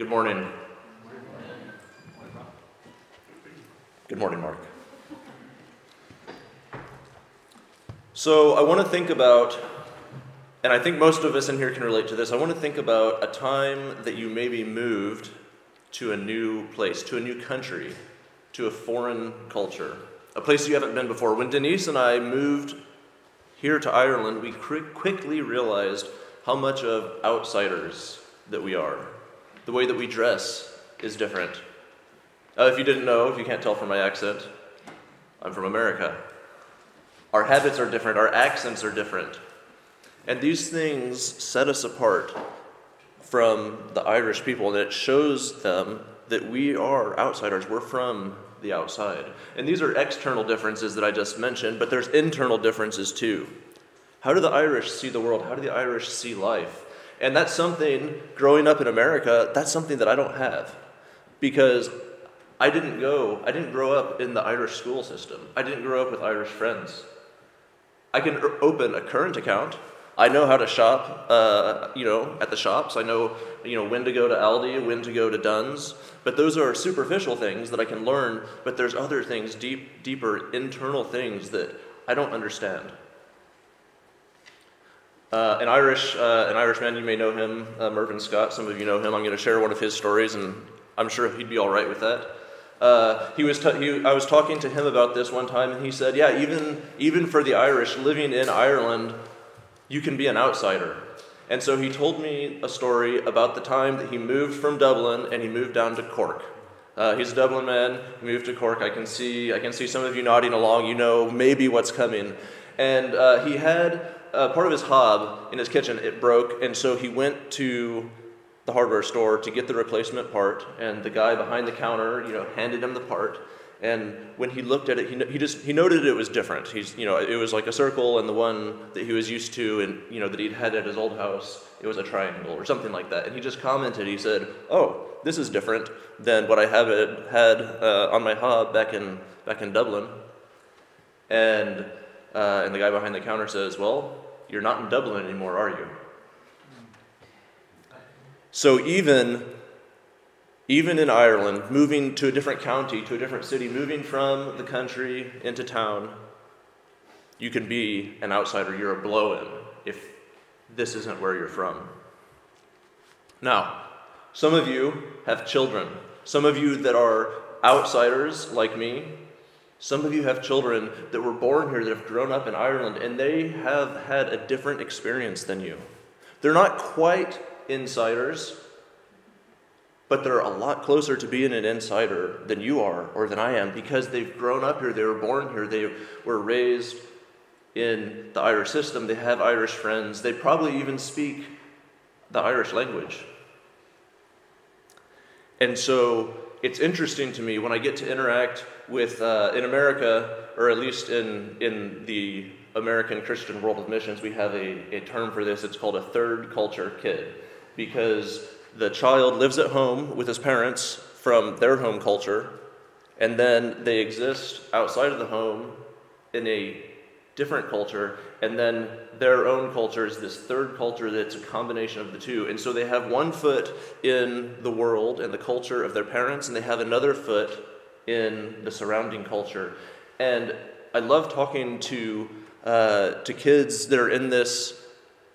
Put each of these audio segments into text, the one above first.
Good morning. Good morning, Mark. So, I want to think about, and I think most of us in here can relate to this. I want to think about a time that you maybe moved to a new place, to a new country, to a foreign culture, a place you haven't been before. When Denise and I moved here to Ireland, we quickly realized how much of outsiders that we are. The way that we dress is different. Uh, if you didn't know, if you can't tell from my accent, I'm from America. Our habits are different, our accents are different. And these things set us apart from the Irish people, and it shows them that we are outsiders. We're from the outside. And these are external differences that I just mentioned, but there's internal differences too. How do the Irish see the world? How do the Irish see life? And that's something, growing up in America, that's something that I don't have. Because I didn't go, I didn't grow up in the Irish school system. I didn't grow up with Irish friends. I can open a current account. I know how to shop, uh, you know, at the shops. I know, you know, when to go to Aldi, when to go to Dunnes. But those are superficial things that I can learn. But there's other things, deep, deeper, internal things that I don't understand. Uh, an Irish, uh, an Irishman, you may know him, uh, Mervyn Scott. Some of you know him. I'm going to share one of his stories, and I'm sure he'd be all right with that. Uh, he was t- he, I was talking to him about this one time, and he said, "Yeah, even even for the Irish living in Ireland, you can be an outsider." And so he told me a story about the time that he moved from Dublin and he moved down to Cork. Uh, he's a Dublin man. Moved to Cork. I can see I can see some of you nodding along. You know maybe what's coming. And uh, he had uh, part of his hob in his kitchen, it broke, and so he went to the hardware store to get the replacement part, and the guy behind the counter, you know, handed him the part. And when he looked at it, he, he just he noted it was different. He's you know it was like a circle, and the one that he was used to, and you know that he'd had at his old house, it was a triangle or something like that. And he just commented. He said, "Oh, this is different than what I have had uh, on my hob back in back in Dublin." And uh, and the guy behind the counter says, Well, you're not in Dublin anymore, are you? So even, even in Ireland, moving to a different county, to a different city, moving from the country into town, you can be an outsider. You're a blow in if this isn't where you're from. Now, some of you have children. Some of you that are outsiders like me some of you have children that were born here that have grown up in Ireland, and they have had a different experience than you. They're not quite insiders, but they're a lot closer to being an insider than you are or than I am because they've grown up here, they were born here, they were raised in the Irish system, they have Irish friends, they probably even speak the Irish language. And so it's interesting to me when I get to interact with, uh, in America, or at least in, in the American Christian world of missions, we have a, a term for this. It's called a third culture kid because the child lives at home with his parents from their home culture, and then they exist outside of the home in a different culture, and then their own culture is this third culture that's a combination of the two. And so they have one foot in the world and the culture of their parents, and they have another foot in the surrounding culture. And I love talking to uh, to kids that are in this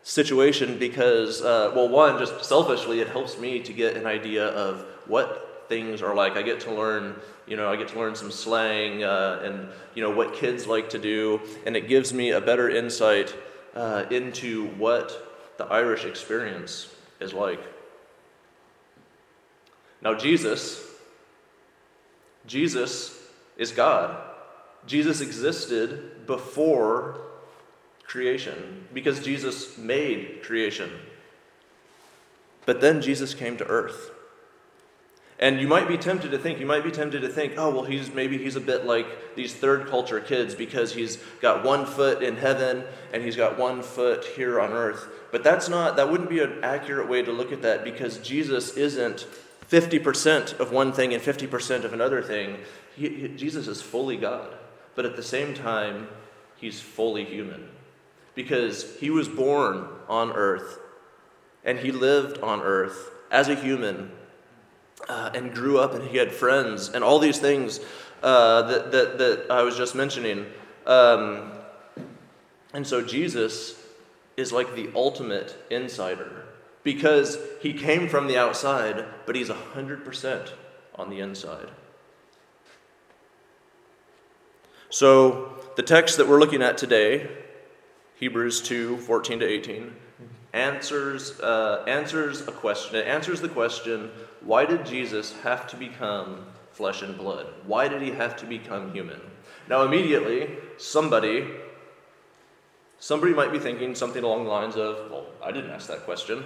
situation because, uh, well, one, just selfishly, it helps me to get an idea of what things are like. I get to learn you know, I get to learn some slang uh, and, you know, what kids like to do, and it gives me a better insight uh, into what the Irish experience is like. Now, Jesus, Jesus is God. Jesus existed before creation because Jesus made creation. But then Jesus came to earth. And you might be tempted to think, you might be tempted to think, oh, well, he's maybe he's a bit like these third culture kids because he's got one foot in heaven and he's got one foot here on earth. But that's not, that wouldn't be an accurate way to look at that because Jesus isn't 50% of one thing and 50% of another thing. He, he, Jesus is fully God, but at the same time, he's fully human because he was born on earth and he lived on earth as a human uh, and grew up and he had friends and all these things uh, that, that, that I was just mentioning. Um, and so Jesus is like the ultimate insider because he came from the outside, but he's 100% on the inside. So, the text that we're looking at today, Hebrews 2 14 to 18, answers, uh, answers a question. It answers the question why did Jesus have to become flesh and blood? Why did he have to become human? Now, immediately, somebody somebody might be thinking something along the lines of, well, I didn't ask that question.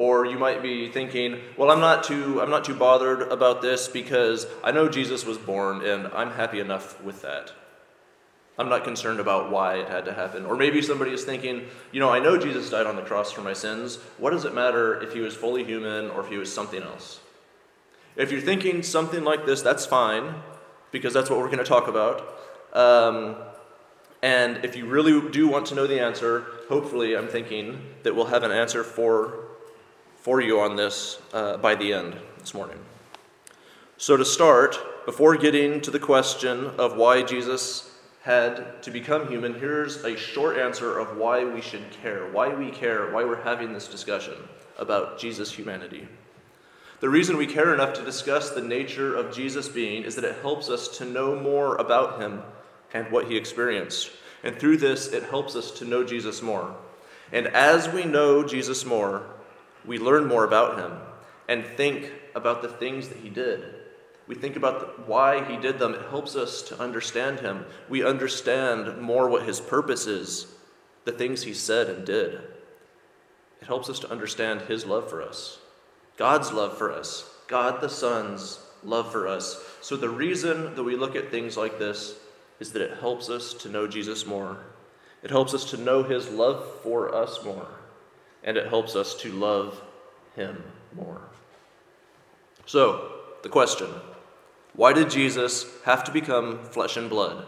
Or you might be thinking, well, I'm not too I'm not too bothered about this because I know Jesus was born and I'm happy enough with that. I'm not concerned about why it had to happen. Or maybe somebody is thinking, you know, I know Jesus died on the cross for my sins. What does it matter if he was fully human or if he was something else? If you're thinking something like this, that's fine, because that's what we're going to talk about. Um, and if you really do want to know the answer, hopefully, I'm thinking that we'll have an answer for for you on this uh, by the end this morning. So, to start, before getting to the question of why Jesus had to become human, here's a short answer of why we should care, why we care, why we're having this discussion about Jesus' humanity. The reason we care enough to discuss the nature of Jesus' being is that it helps us to know more about him and what he experienced. And through this, it helps us to know Jesus more. And as we know Jesus more, we learn more about him and think about the things that he did. We think about the, why he did them. It helps us to understand him. We understand more what his purpose is, the things he said and did. It helps us to understand his love for us, God's love for us, God the Son's love for us. So, the reason that we look at things like this is that it helps us to know Jesus more. It helps us to know his love for us more and it helps us to love Him more. So, the question why did Jesus have to become flesh and blood?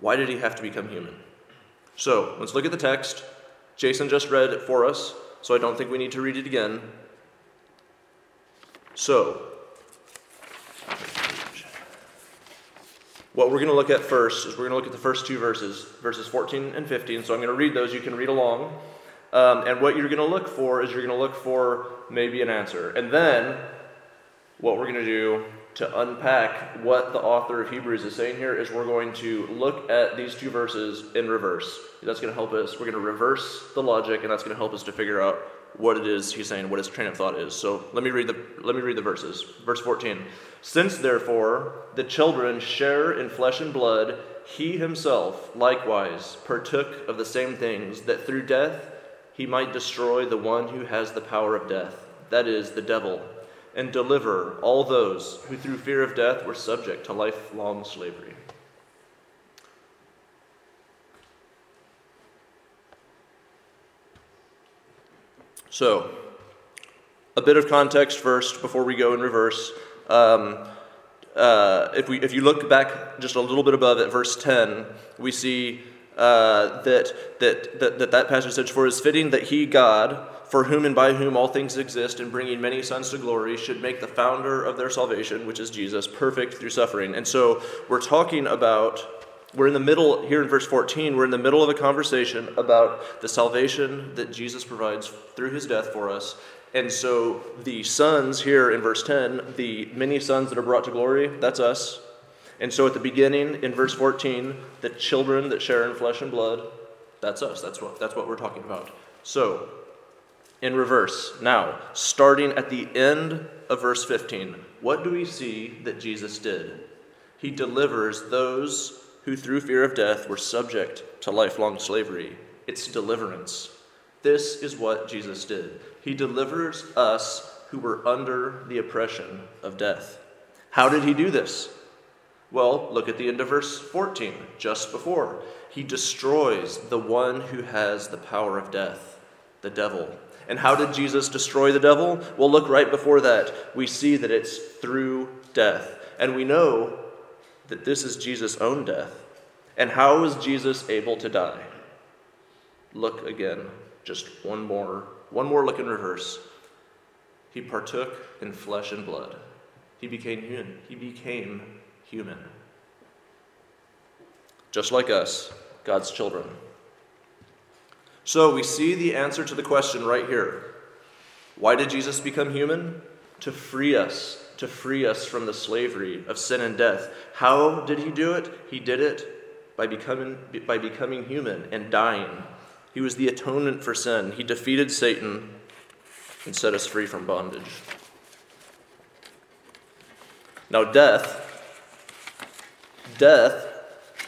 Why did he have to become human? So, let's look at the text. Jason just read it for us, so I don't think we need to read it again. So, what we're going to look at first is we're going to look at the first two verses, verses 14 and 15. So I'm going to read those. You can read along. Um, and what you're going to look for is you're going to look for maybe an answer. And then what we're going to do to unpack what the author of Hebrews is saying here is we're going to look at these two verses in reverse. That's going to help us. We're going to reverse the logic, and that's going to help us to figure out what it is he's saying, what his train of thought is. So let me read the let me read the verses. Verse 14. Since therefore the children share in flesh and blood, he himself likewise partook of the same things, that through death he might destroy the one who has the power of death, that is, the devil, and deliver all those who through fear of death were subject to lifelong slavery. So, a bit of context first before we go in reverse. Um, uh, if, we, if you look back just a little bit above at verse 10, we see uh, that, that, that, that that passage says, For it is fitting that he, God, for whom and by whom all things exist, and bringing many sons to glory, should make the founder of their salvation, which is Jesus, perfect through suffering. And so we're talking about, we're in the middle, here in verse 14, we're in the middle of a conversation about the salvation that Jesus provides through his death for us. And so the sons here in verse 10, the many sons that are brought to glory, that's us. And so at the beginning, in verse 14, the children that share in flesh and blood, that's us. That's what, that's what we're talking about. So, in reverse, now, starting at the end of verse 15, what do we see that Jesus did? He delivers those who, through fear of death, were subject to lifelong slavery. It's deliverance. This is what Jesus did. He delivers us who were under the oppression of death. How did he do this? Well, look at the end of verse 14, just before. He destroys the one who has the power of death, the devil. And how did Jesus destroy the devil? Well, look right before that. We see that it's through death. And we know that this is Jesus' own death. And how was Jesus able to die? Look again, just one more, one more look in reverse. He partook in flesh and blood. He became human. He became human. Just like us, God's children. So we see the answer to the question right here. Why did Jesus become human? To free us, to free us from the slavery of sin and death. How did he do it? He did it by becoming, by becoming human and dying. He was the atonement for sin. He defeated Satan and set us free from bondage. Now, death, death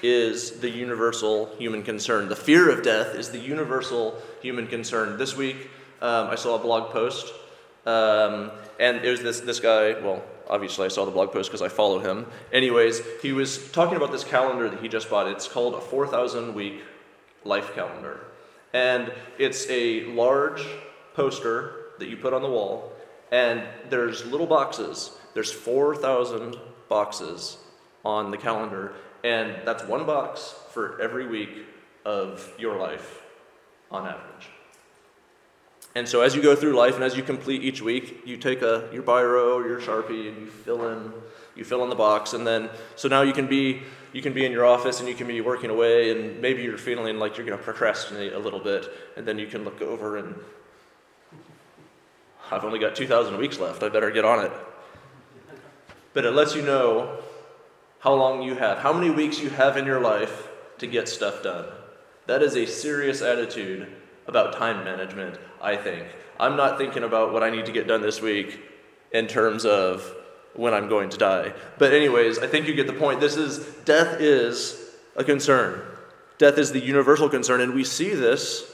is the universal human concern. The fear of death is the universal human concern. This week, um, I saw a blog post, um, and it was this, this guy, well, obviously I saw the blog post because I follow him. Anyways, he was talking about this calendar that he just bought. It's called a 4,000 week life calendar. And it's a large poster that you put on the wall, and there's little boxes. There's 4,000 boxes on the calendar, and that's one box for every week of your life on average. And so as you go through life and as you complete each week, you take a your biro or your Sharpie and you fill in you fill in the box and then so now you can be you can be in your office and you can be working away and maybe you're feeling like you're going to procrastinate a little bit and then you can look over and I've only got 2,000 weeks left. I better get on it. But it lets you know how long you have, how many weeks you have in your life to get stuff done. That is a serious attitude about time management, I think. I'm not thinking about what I need to get done this week in terms of when I'm going to die. But, anyways, I think you get the point. This is death is a concern. Death is the universal concern, and we see this.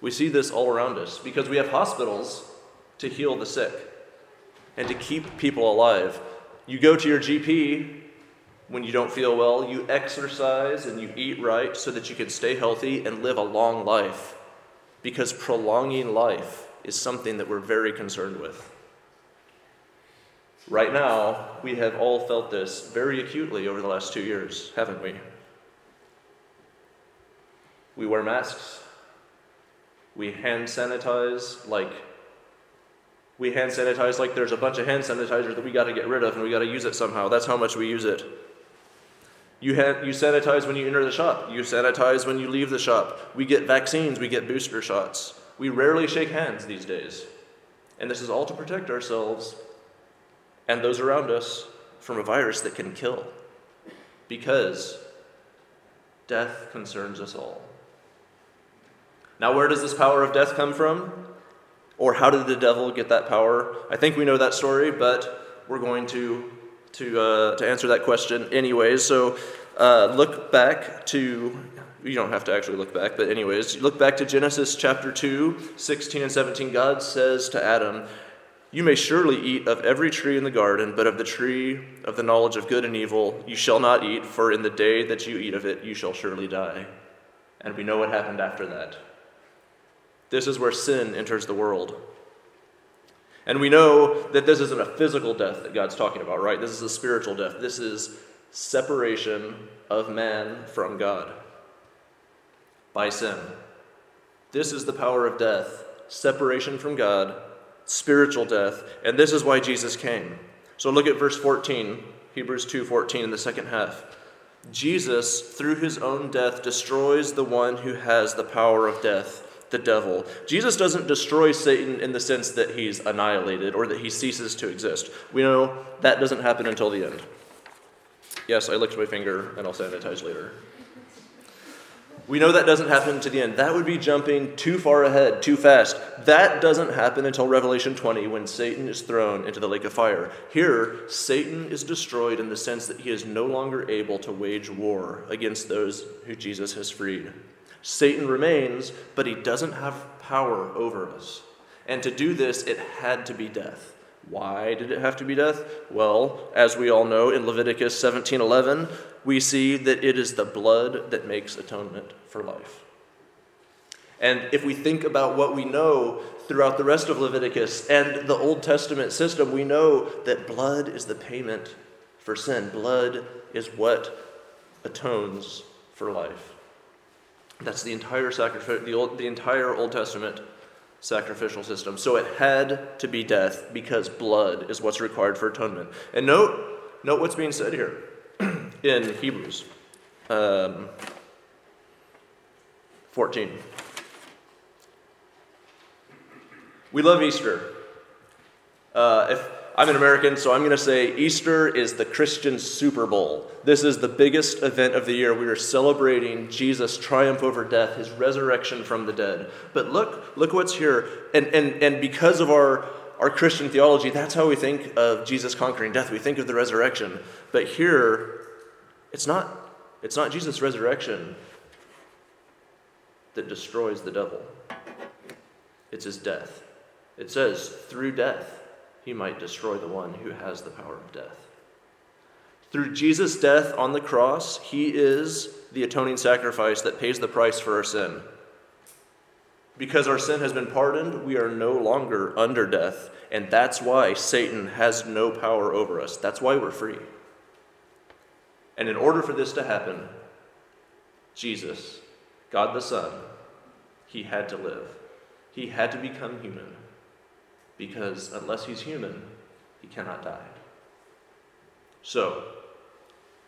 We see this all around us because we have hospitals to heal the sick and to keep people alive. You go to your GP when you don't feel well, you exercise and you eat right so that you can stay healthy and live a long life. Because prolonging life is something that we're very concerned with. Right now, we have all felt this very acutely over the last two years, haven't we? We wear masks. We hand sanitize like we hand sanitize like there's a bunch of hand sanitizer that we got to get rid of and we got to use it somehow. That's how much we use it. You, you sanitize when you enter the shop. You sanitize when you leave the shop. We get vaccines, we get booster shots. We rarely shake hands these days. And this is all to protect ourselves and those around us from a virus that can kill. Because death concerns us all. Now, where does this power of death come from? Or how did the devil get that power? I think we know that story, but we're going to, to, uh, to answer that question anyways. So uh, look back to, you don't have to actually look back, but anyways, look back to Genesis chapter 2, 16 and 17. God says to Adam, You may surely eat of every tree in the garden, but of the tree of the knowledge of good and evil you shall not eat, for in the day that you eat of it you shall surely die. And we know what happened after that. This is where sin enters the world. And we know that this isn't a physical death that God's talking about, right? This is a spiritual death. This is separation of man from God by sin. This is the power of death separation from God, spiritual death, and this is why Jesus came. So look at verse 14, Hebrews 2:14 in the second half. Jesus through his own death destroys the one who has the power of death the devil. Jesus doesn't destroy Satan in the sense that he's annihilated or that he ceases to exist. We know that doesn't happen until the end. Yes, I licked my finger and I'll sanitize later. We know that doesn't happen to the end. That would be jumping too far ahead, too fast. That doesn't happen until Revelation 20 when Satan is thrown into the lake of fire. Here, Satan is destroyed in the sense that he is no longer able to wage war against those who Jesus has freed. Satan remains, but he doesn't have power over us. And to do this, it had to be death. Why did it have to be death? Well, as we all know in Leviticus 17:11, we see that it is the blood that makes atonement for life. And if we think about what we know throughout the rest of Leviticus and the Old Testament system, we know that blood is the payment for sin. Blood is what atones for life. That's the entire sacrifice, the, Old, the entire Old Testament sacrificial system. So it had to be death because blood is what's required for atonement. And note, note what's being said here in Hebrews um, 14. We love Easter. Uh, if I'm an American, so I'm going to say Easter is the Christian Super Bowl. This is the biggest event of the year. We are celebrating Jesus' triumph over death, his resurrection from the dead. But look, look what's here. And, and, and because of our, our Christian theology, that's how we think of Jesus conquering death. We think of the resurrection. But here, it's not, it's not Jesus' resurrection that destroys the devil, it's his death. It says, through death he might destroy the one who has the power of death. Through Jesus' death on the cross, he is the atoning sacrifice that pays the price for our sin. Because our sin has been pardoned, we are no longer under death, and that's why Satan has no power over us. That's why we're free. And in order for this to happen, Jesus, God the Son, he had to live. He had to become human because unless he's human, he cannot die. So,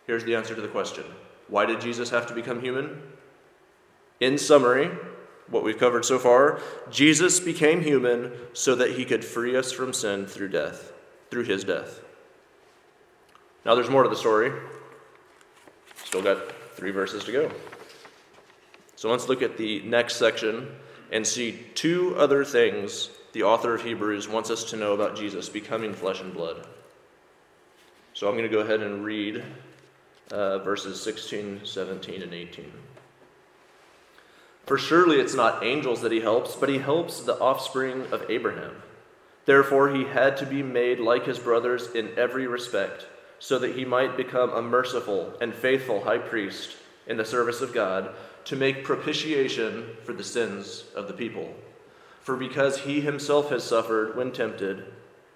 here's the answer to the question Why did Jesus have to become human? In summary, what we've covered so far, Jesus became human so that he could free us from sin through death, through his death. Now, there's more to the story. Still got three verses to go. So let's look at the next section and see two other things the author of Hebrews wants us to know about Jesus becoming flesh and blood. So I'm going to go ahead and read uh, verses 16, 17, and 18. For surely it's not angels that he helps, but he helps the offspring of Abraham. Therefore, he had to be made like his brothers in every respect, so that he might become a merciful and faithful high priest in the service of God to make propitiation for the sins of the people. For because he himself has suffered when tempted,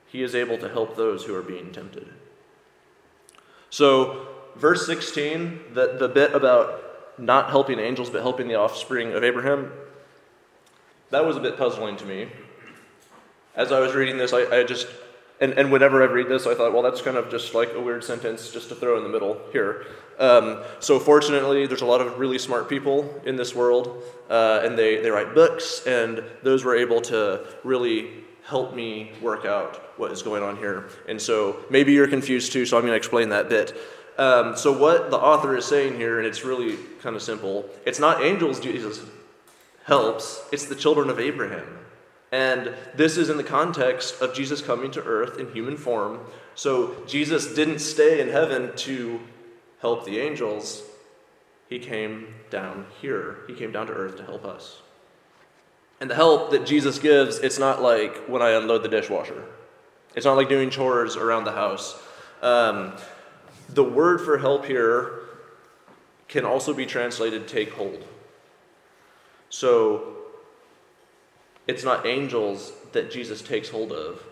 he is able to help those who are being tempted. So, verse 16, the, the bit about not helping angels but helping the offspring of Abraham, that was a bit puzzling to me. As I was reading this, I, I just and, and whenever I read this, I thought, well, that's kind of just like a weird sentence just to throw in the middle here. Um, so, fortunately, there's a lot of really smart people in this world, uh, and they, they write books, and those were able to really help me work out what is going on here. And so, maybe you're confused too, so I'm going to explain that bit. Um, so, what the author is saying here, and it's really kind of simple it's not angels Jesus helps, it's the children of Abraham. And this is in the context of Jesus coming to earth in human form. So Jesus didn't stay in heaven to help the angels, he came down here. He came down to earth to help us. And the help that Jesus gives, it's not like when I unload the dishwasher, it's not like doing chores around the house. Um, the word for help here can also be translated take hold. So it's not angels that Jesus takes hold of,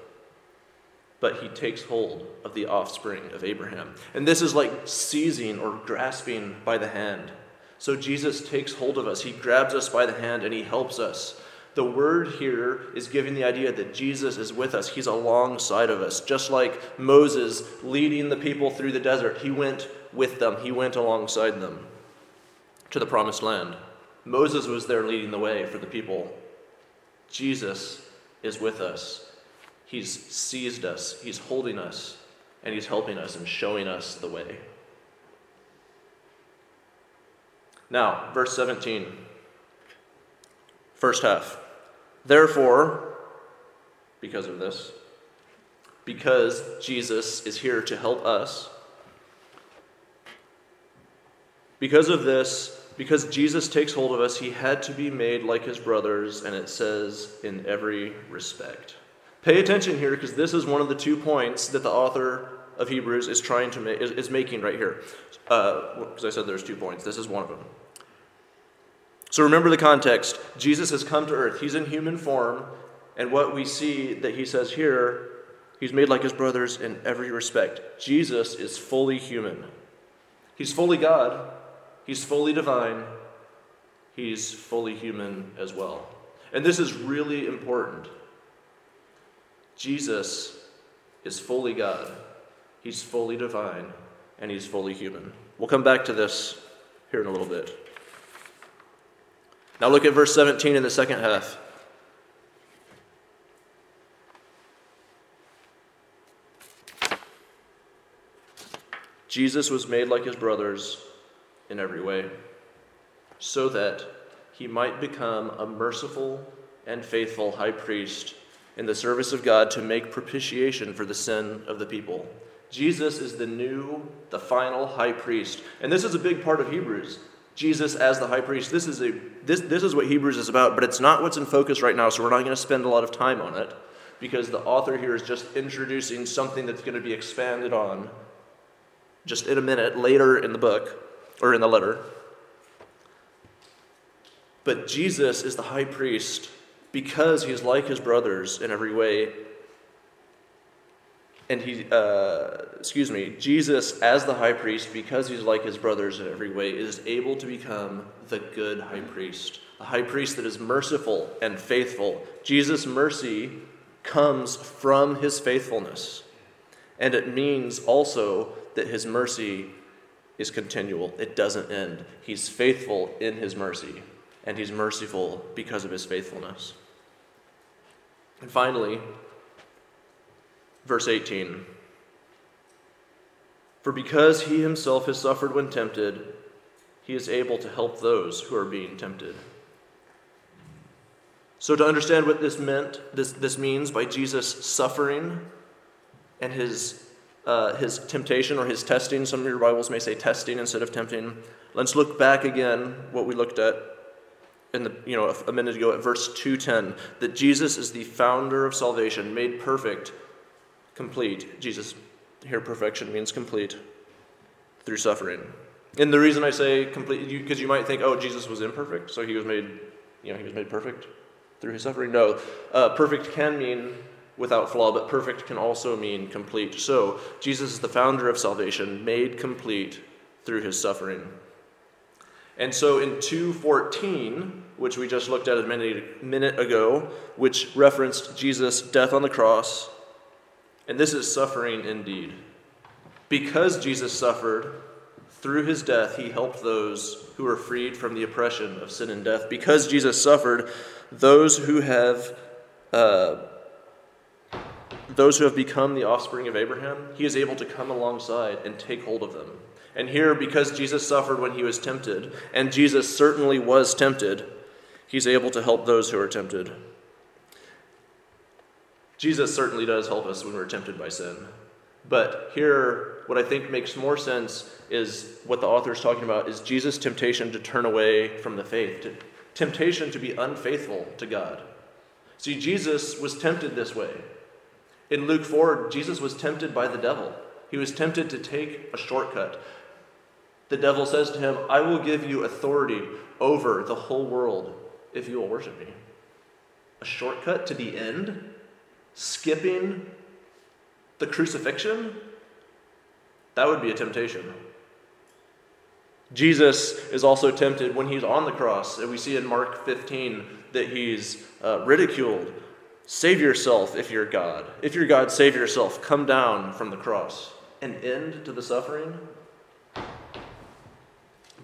but he takes hold of the offspring of Abraham. And this is like seizing or grasping by the hand. So Jesus takes hold of us, he grabs us by the hand, and he helps us. The word here is giving the idea that Jesus is with us. He's alongside of us. Just like Moses leading the people through the desert, he went with them, he went alongside them to the promised land. Moses was there leading the way for the people Jesus is with us. He's seized us, He's holding us, and He's helping us and showing us the way. Now, verse 17, first half. Therefore, because of this, because Jesus is here to help us, because of this, because Jesus takes hold of us, he had to be made like his brothers, and it says, in every respect. Pay attention here because this is one of the two points that the author of Hebrews is trying to make, is, is making right here. Because uh, I said there's two points. This is one of them. So remember the context. Jesus has come to earth. He's in human form, and what we see that he says here, he's made like his brothers in every respect. Jesus is fully human. He's fully God, He's fully divine, he's fully human as well. And this is really important. Jesus is fully God, He's fully divine, and He's fully human. We'll come back to this here in a little bit. Now look at verse 17 in the second half. Jesus was made like his brothers in every way, so that he might become a merciful and faithful high priest in the service of God to make propitiation for the sin of the people. Jesus is the new, the final high priest. And this is a big part of Hebrews. Jesus as the high priest. This is, a, this, this is what Hebrews is about, but it's not what's in focus right now, so we're not going to spend a lot of time on it because the author here is just introducing something that's going to be expanded on just in a minute later in the book or in the letter. But Jesus is the high priest because he's like his brothers in every way. And he, uh, excuse me, Jesus, as the high priest, because he's like his brothers in every way, is able to become the good high priest, a high priest that is merciful and faithful. Jesus' mercy comes from his faithfulness. And it means also that his mercy is continual, it doesn't end. He's faithful in his mercy, and he's merciful because of his faithfulness. And finally, verse 18 For because he himself has suffered when tempted, he is able to help those who are being tempted. So, to understand what this meant, this, this means by Jesus suffering and his, uh, his temptation or his testing, some of your Bibles may say testing instead of tempting. Let's look back again what we looked at in the, you know, a minute ago at verse 210 that Jesus is the founder of salvation, made perfect, complete. Jesus, here perfection means complete through suffering. And the reason I say complete, because you, you, might think, oh, Jesus was imperfect, so he was made, you know, he was made perfect through his suffering. No, uh, perfect can mean without flaw, but perfect can also mean complete. So Jesus is the founder of salvation, made complete through his suffering. And so in 214, which we just looked at a minute, minute ago, which referenced Jesus' death on the cross, and this is suffering indeed. Because Jesus suffered, through his death, he helped those who were freed from the oppression of sin and death. Because Jesus suffered, those who have uh, those who have become the offspring of Abraham, he is able to come alongside and take hold of them. And here, because Jesus suffered when he was tempted, and Jesus certainly was tempted, he's able to help those who are tempted. Jesus certainly does help us when we're tempted by sin. But here, what I think makes more sense is what the author is talking about is Jesus' temptation to turn away from the faith, to, temptation to be unfaithful to God. See, Jesus was tempted this way. In Luke 4, Jesus was tempted by the devil. He was tempted to take a shortcut, the devil says to him, I will give you authority over the whole world if you will worship me. A shortcut to the end? Skipping the crucifixion? That would be a temptation. Jesus is also tempted when he's on the cross, and we see in Mark 15 that he's uh, ridiculed. Save yourself if you're God. If you're God, save yourself. Come down from the cross. An end to the suffering?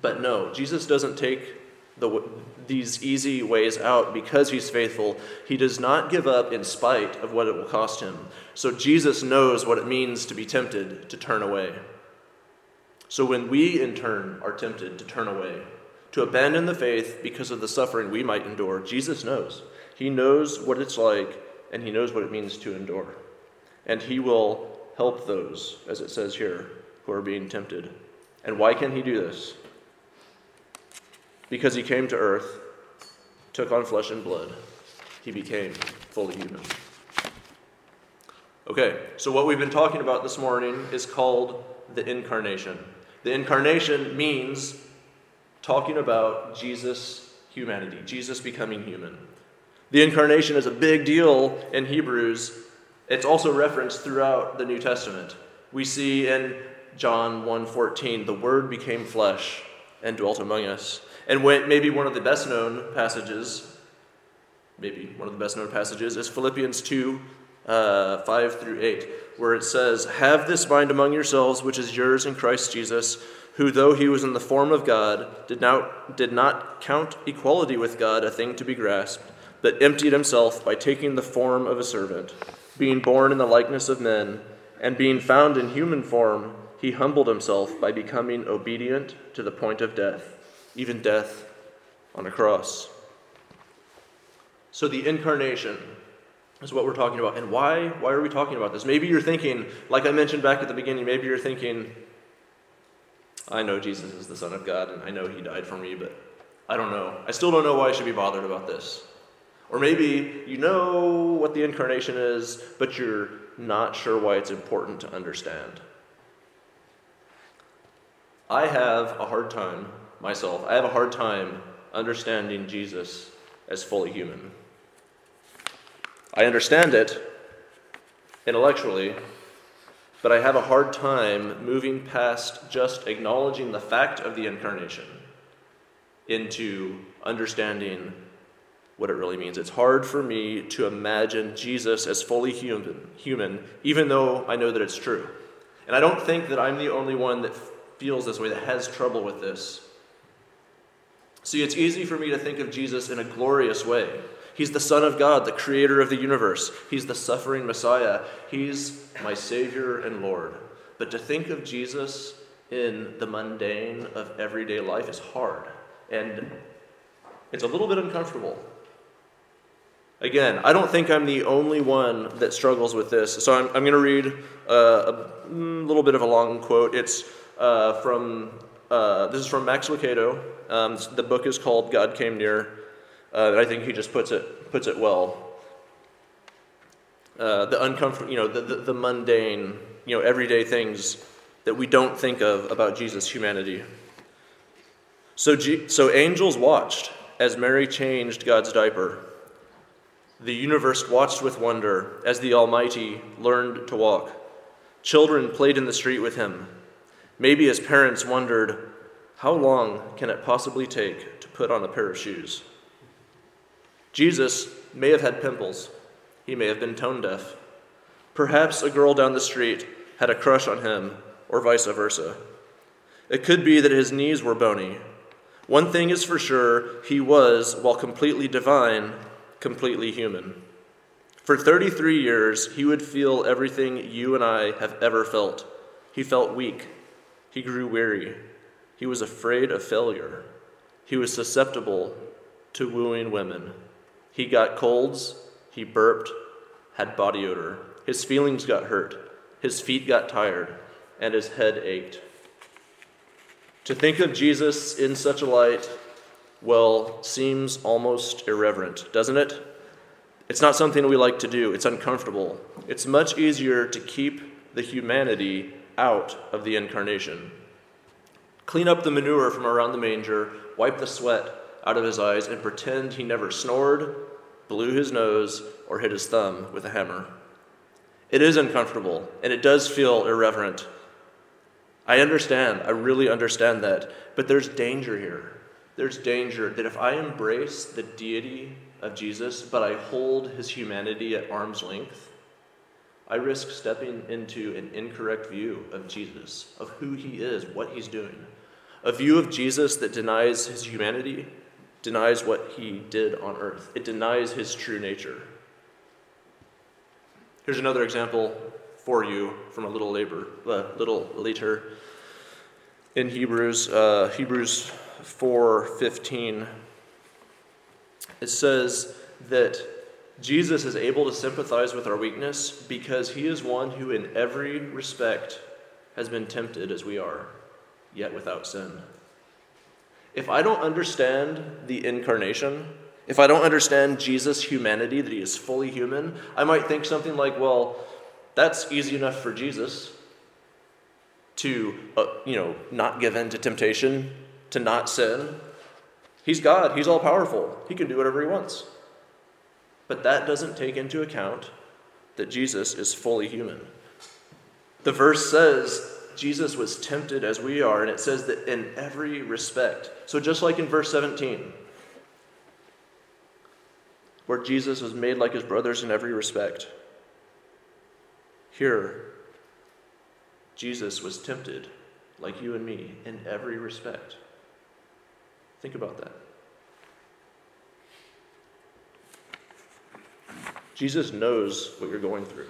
But no, Jesus doesn't take the, these easy ways out because he's faithful. He does not give up in spite of what it will cost him. So Jesus knows what it means to be tempted to turn away. So when we, in turn, are tempted to turn away, to abandon the faith because of the suffering we might endure, Jesus knows. He knows what it's like, and he knows what it means to endure. And he will help those, as it says here, who are being tempted. And why can he do this? Because he came to earth, took on flesh and blood, he became fully human. Okay, so what we've been talking about this morning is called the incarnation. The incarnation means talking about Jesus' humanity, Jesus becoming human. The incarnation is a big deal in Hebrews. It's also referenced throughout the New Testament. We see in John 1:14, the word became flesh and dwelt among us. And maybe one of the best known passages maybe one of the best known passages, is Philippians 2 uh, 5 through 8, where it says, Have this mind among yourselves, which is yours in Christ Jesus, who, though he was in the form of God, did not, did not count equality with God a thing to be grasped, but emptied himself by taking the form of a servant, being born in the likeness of men, and being found in human form, he humbled himself by becoming obedient to the point of death, even death on a cross. So the incarnation is what we're talking about. And why? Why are we talking about this? Maybe you're thinking, like I mentioned back at the beginning, maybe you're thinking, I know Jesus is the Son of God and I know He died for me, but I don't know. I still don't know why I should be bothered about this. Or maybe you know what the incarnation is, but you're not sure why it's important to understand. I have a hard time, myself, I have a hard time understanding Jesus as fully human. I understand it intellectually, but I have a hard time moving past just acknowledging the fact of the incarnation into understanding what it really means. It's hard for me to imagine Jesus as fully human, human, even though I know that it's true. And I don't think that I'm the only one that feels this way, that has trouble with this. See, it's easy for me to think of Jesus in a glorious way. He's the Son of God, the creator of the universe. He's the suffering Messiah. He's my Savior and Lord. But to think of Jesus in the mundane of everyday life is hard. And it's a little bit uncomfortable. Again, I don't think I'm the only one that struggles with this. So I'm, I'm going to read uh, a mm, little bit of a long quote. It's uh, from, uh, this is from Max Lucado. Um, the book is called God Came Near. Uh, I think he just puts it puts it well. Uh, the uncomfortable, you know, the, the, the mundane, you know, everyday things that we don't think of about Jesus' humanity. So, G- so angels watched as Mary changed God's diaper. The universe watched with wonder as the Almighty learned to walk. Children played in the street with him. Maybe his parents wondered, how long can it possibly take to put on a pair of shoes? Jesus may have had pimples. He may have been tone deaf. Perhaps a girl down the street had a crush on him, or vice versa. It could be that his knees were bony. One thing is for sure he was, while completely divine, completely human. For 33 years, he would feel everything you and I have ever felt. He felt weak. He grew weary. He was afraid of failure. He was susceptible to wooing women. He got colds, he burped, had body odor. His feelings got hurt, his feet got tired, and his head ached. To think of Jesus in such a light, well, seems almost irreverent, doesn't it? It's not something we like to do, it's uncomfortable. It's much easier to keep the humanity out of the incarnation. Clean up the manure from around the manger, wipe the sweat out of his eyes and pretend he never snored, blew his nose, or hit his thumb with a hammer. It is uncomfortable, and it does feel irreverent. I understand, I really understand that, but there's danger here. There's danger that if I embrace the deity of Jesus, but I hold his humanity at arm's length, I risk stepping into an incorrect view of Jesus, of who he is, what he's doing. A view of Jesus that denies his humanity denies what he did on earth, it denies his true nature. Here's another example for you from a little labor, little later in Hebrews, uh, Hebrews 4:15. It says that Jesus is able to sympathize with our weakness because he is one who in every respect has been tempted as we are, yet without sin if I don't understand the incarnation, if I don't understand Jesus' humanity, that he is fully human, I might think something like, well, that's easy enough for Jesus to, uh, you know, not give in to temptation, to not sin. He's God, he's all powerful, he can do whatever he wants. But that doesn't take into account that Jesus is fully human. The verse says Jesus was tempted as we are, and it says that in every respect. So, just like in verse 17, where Jesus was made like his brothers in every respect. Here, Jesus was tempted like you and me in every respect. Think about that. Jesus knows what you're going through.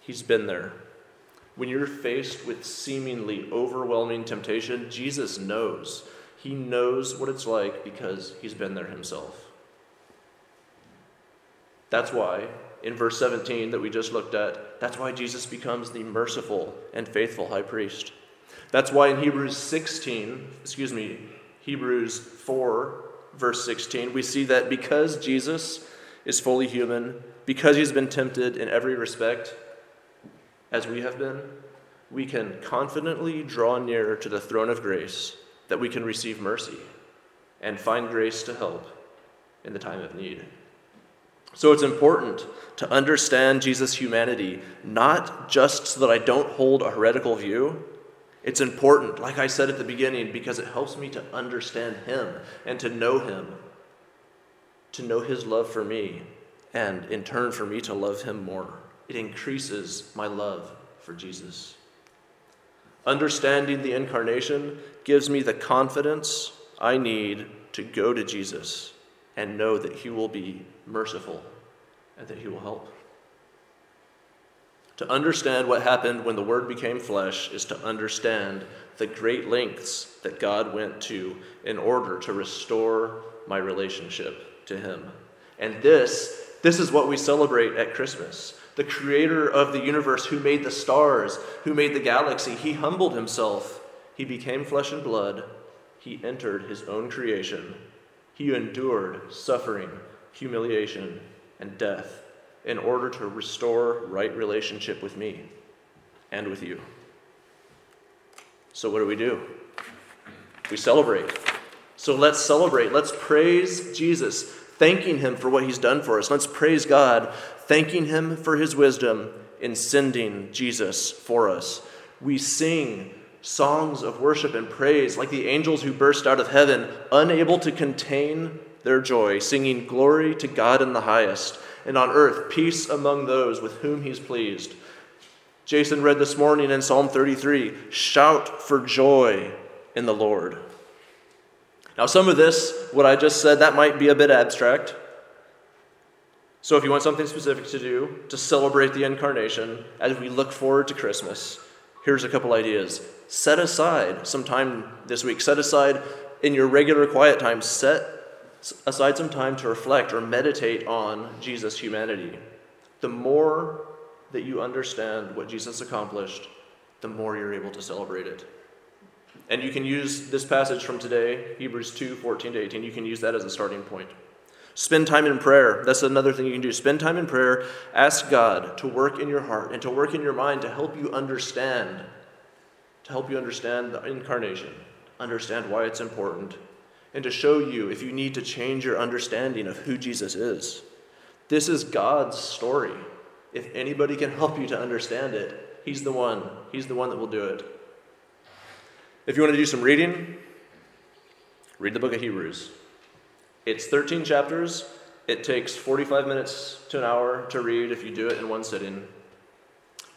He's been there. When you're faced with seemingly overwhelming temptation, Jesus knows. He knows what it's like because he's been there himself. That's why, in verse 17 that we just looked at, that's why Jesus becomes the merciful and faithful high priest. That's why in Hebrews 16, excuse me, Hebrews 4, verse 16, we see that because Jesus is fully human, because he's been tempted in every respect, as we have been, we can confidently draw near to the throne of grace that we can receive mercy and find grace to help in the time of need. So it's important to understand Jesus' humanity, not just so that I don't hold a heretical view. It's important, like I said at the beginning, because it helps me to understand Him and to know Him, to know His love for me, and in turn for me to love Him more. It increases my love for Jesus. Understanding the incarnation gives me the confidence I need to go to Jesus and know that He will be merciful and that He will help. To understand what happened when the Word became flesh is to understand the great lengths that God went to in order to restore my relationship to Him. And this, this is what we celebrate at Christmas. The creator of the universe, who made the stars, who made the galaxy, he humbled himself. He became flesh and blood. He entered his own creation. He endured suffering, humiliation, and death in order to restore right relationship with me and with you. So, what do we do? We celebrate. So, let's celebrate. Let's praise Jesus, thanking him for what he's done for us. Let's praise God, thanking him for his wisdom in sending Jesus for us. We sing songs of worship and praise like the angels who burst out of heaven, unable to contain their joy, singing glory to God in the highest, and on earth peace among those with whom he's pleased. Jason read this morning in Psalm 33 Shout for joy in the Lord. Now, some of this, what I just said, that might be a bit abstract. So, if you want something specific to do to celebrate the incarnation as we look forward to Christmas, here's a couple ideas. Set aside some time this week. Set aside in your regular quiet time, set aside some time to reflect or meditate on Jesus' humanity. The more that you understand what Jesus accomplished, the more you're able to celebrate it. And you can use this passage from today, Hebrews 2 14 to 18, you can use that as a starting point. Spend time in prayer. That's another thing you can do. Spend time in prayer. Ask God to work in your heart and to work in your mind to help you understand, to help you understand the incarnation, understand why it's important, and to show you if you need to change your understanding of who Jesus is. This is God's story. If anybody can help you to understand it, He's the one. He's the one that will do it. If you want to do some reading, read the book of Hebrews. It's 13 chapters. It takes 45 minutes to an hour to read if you do it in one sitting.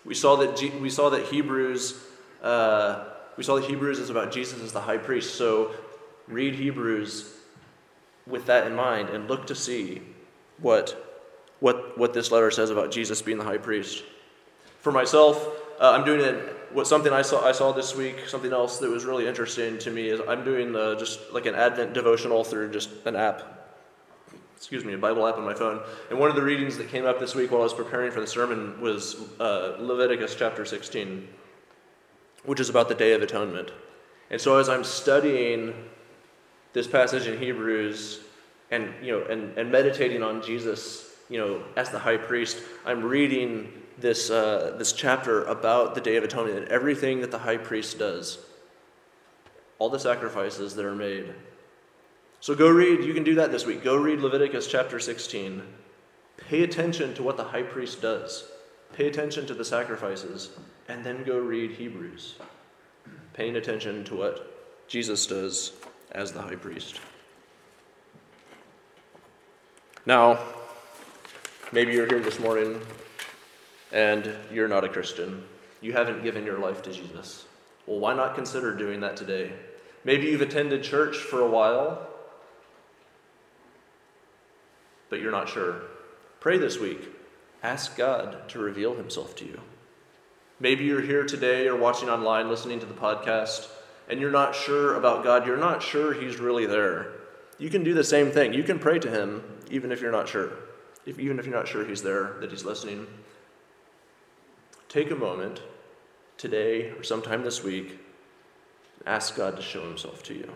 We saw that, G- we saw that Hebrews. Uh, we saw that Hebrews is about Jesus as the high priest. So read Hebrews with that in mind and look to see what, what, what this letter says about Jesus being the high priest. For myself, uh, I'm doing it. What something I saw I saw this week, something else that was really interesting to me is I'm doing the, just like an Advent devotional through just an app. Excuse me, a Bible app on my phone. And one of the readings that came up this week while I was preparing for the sermon was uh, Leviticus chapter 16, which is about the Day of Atonement. And so as I'm studying this passage in Hebrews and, you know, and, and meditating on Jesus, you know, as the high priest, I'm reading this, uh, this chapter about the Day of Atonement and everything that the high priest does, all the sacrifices that are made. So go read, you can do that this week. Go read Leviticus chapter 16. Pay attention to what the high priest does, pay attention to the sacrifices, and then go read Hebrews, paying attention to what Jesus does as the high priest. Now, maybe you're here this morning and you're not a Christian. You haven't given your life to Jesus. Well, why not consider doing that today? Maybe you've attended church for a while, but you're not sure. Pray this week. Ask God to reveal himself to you. Maybe you're here today or watching online, listening to the podcast, and you're not sure about God. You're not sure He's really there. You can do the same thing. You can pray to Him even if you're not sure. If, even if you're not sure He's there, that He's listening. Take a moment today or sometime this week, ask God to show Himself to you.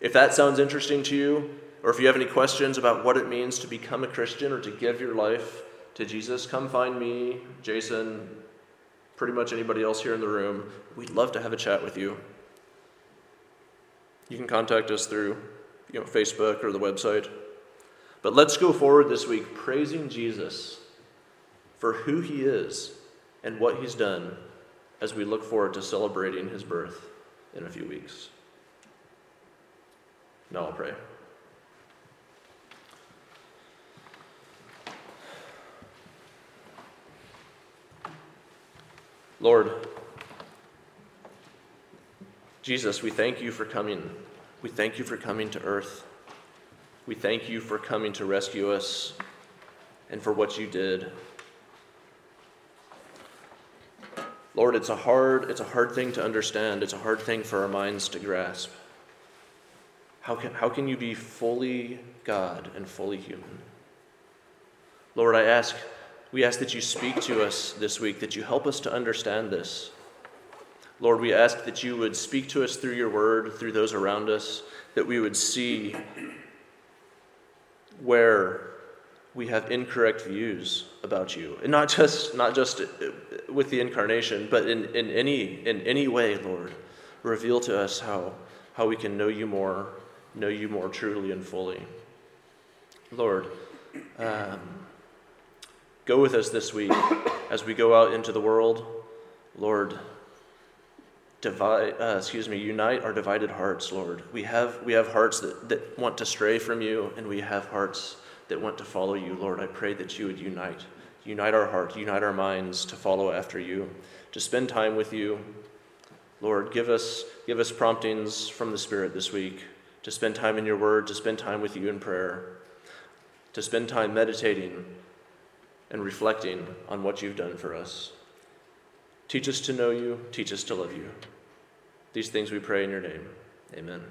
If that sounds interesting to you, or if you have any questions about what it means to become a Christian or to give your life to Jesus, come find me, Jason, pretty much anybody else here in the room. We'd love to have a chat with you. You can contact us through you know, Facebook or the website. But let's go forward this week praising Jesus for who he is and what he's done as we look forward to celebrating his birth in a few weeks. Now I'll pray. Lord, Jesus, we thank you for coming. We thank you for coming to earth. We thank you for coming to rescue us and for what you did. Lord, it's a hard it's a hard thing to understand. It's a hard thing for our minds to grasp. How can, how can you be fully God and fully human? Lord, I ask we ask that you speak to us this week, that you help us to understand this. Lord, we ask that you would speak to us through your word, through those around us, that we would see where we have incorrect views about you. And not just, not just with the incarnation, but in, in, any, in any way, Lord. Reveal to us how, how we can know you more, know you more truly and fully. Lord, um, Go with us this week as we go out into the world. Lord, divide, uh, excuse me, unite our divided hearts, Lord. We have, we have hearts that, that want to stray from you, and we have hearts that want to follow you, Lord. I pray that you would unite. Unite our heart, unite our minds to follow after you, to spend time with you. Lord, give us, give us promptings from the Spirit this week to spend time in your word, to spend time with you in prayer, to spend time meditating and reflecting on what you've done for us. Teach us to know you, teach us to love you. These things we pray in your name. Amen.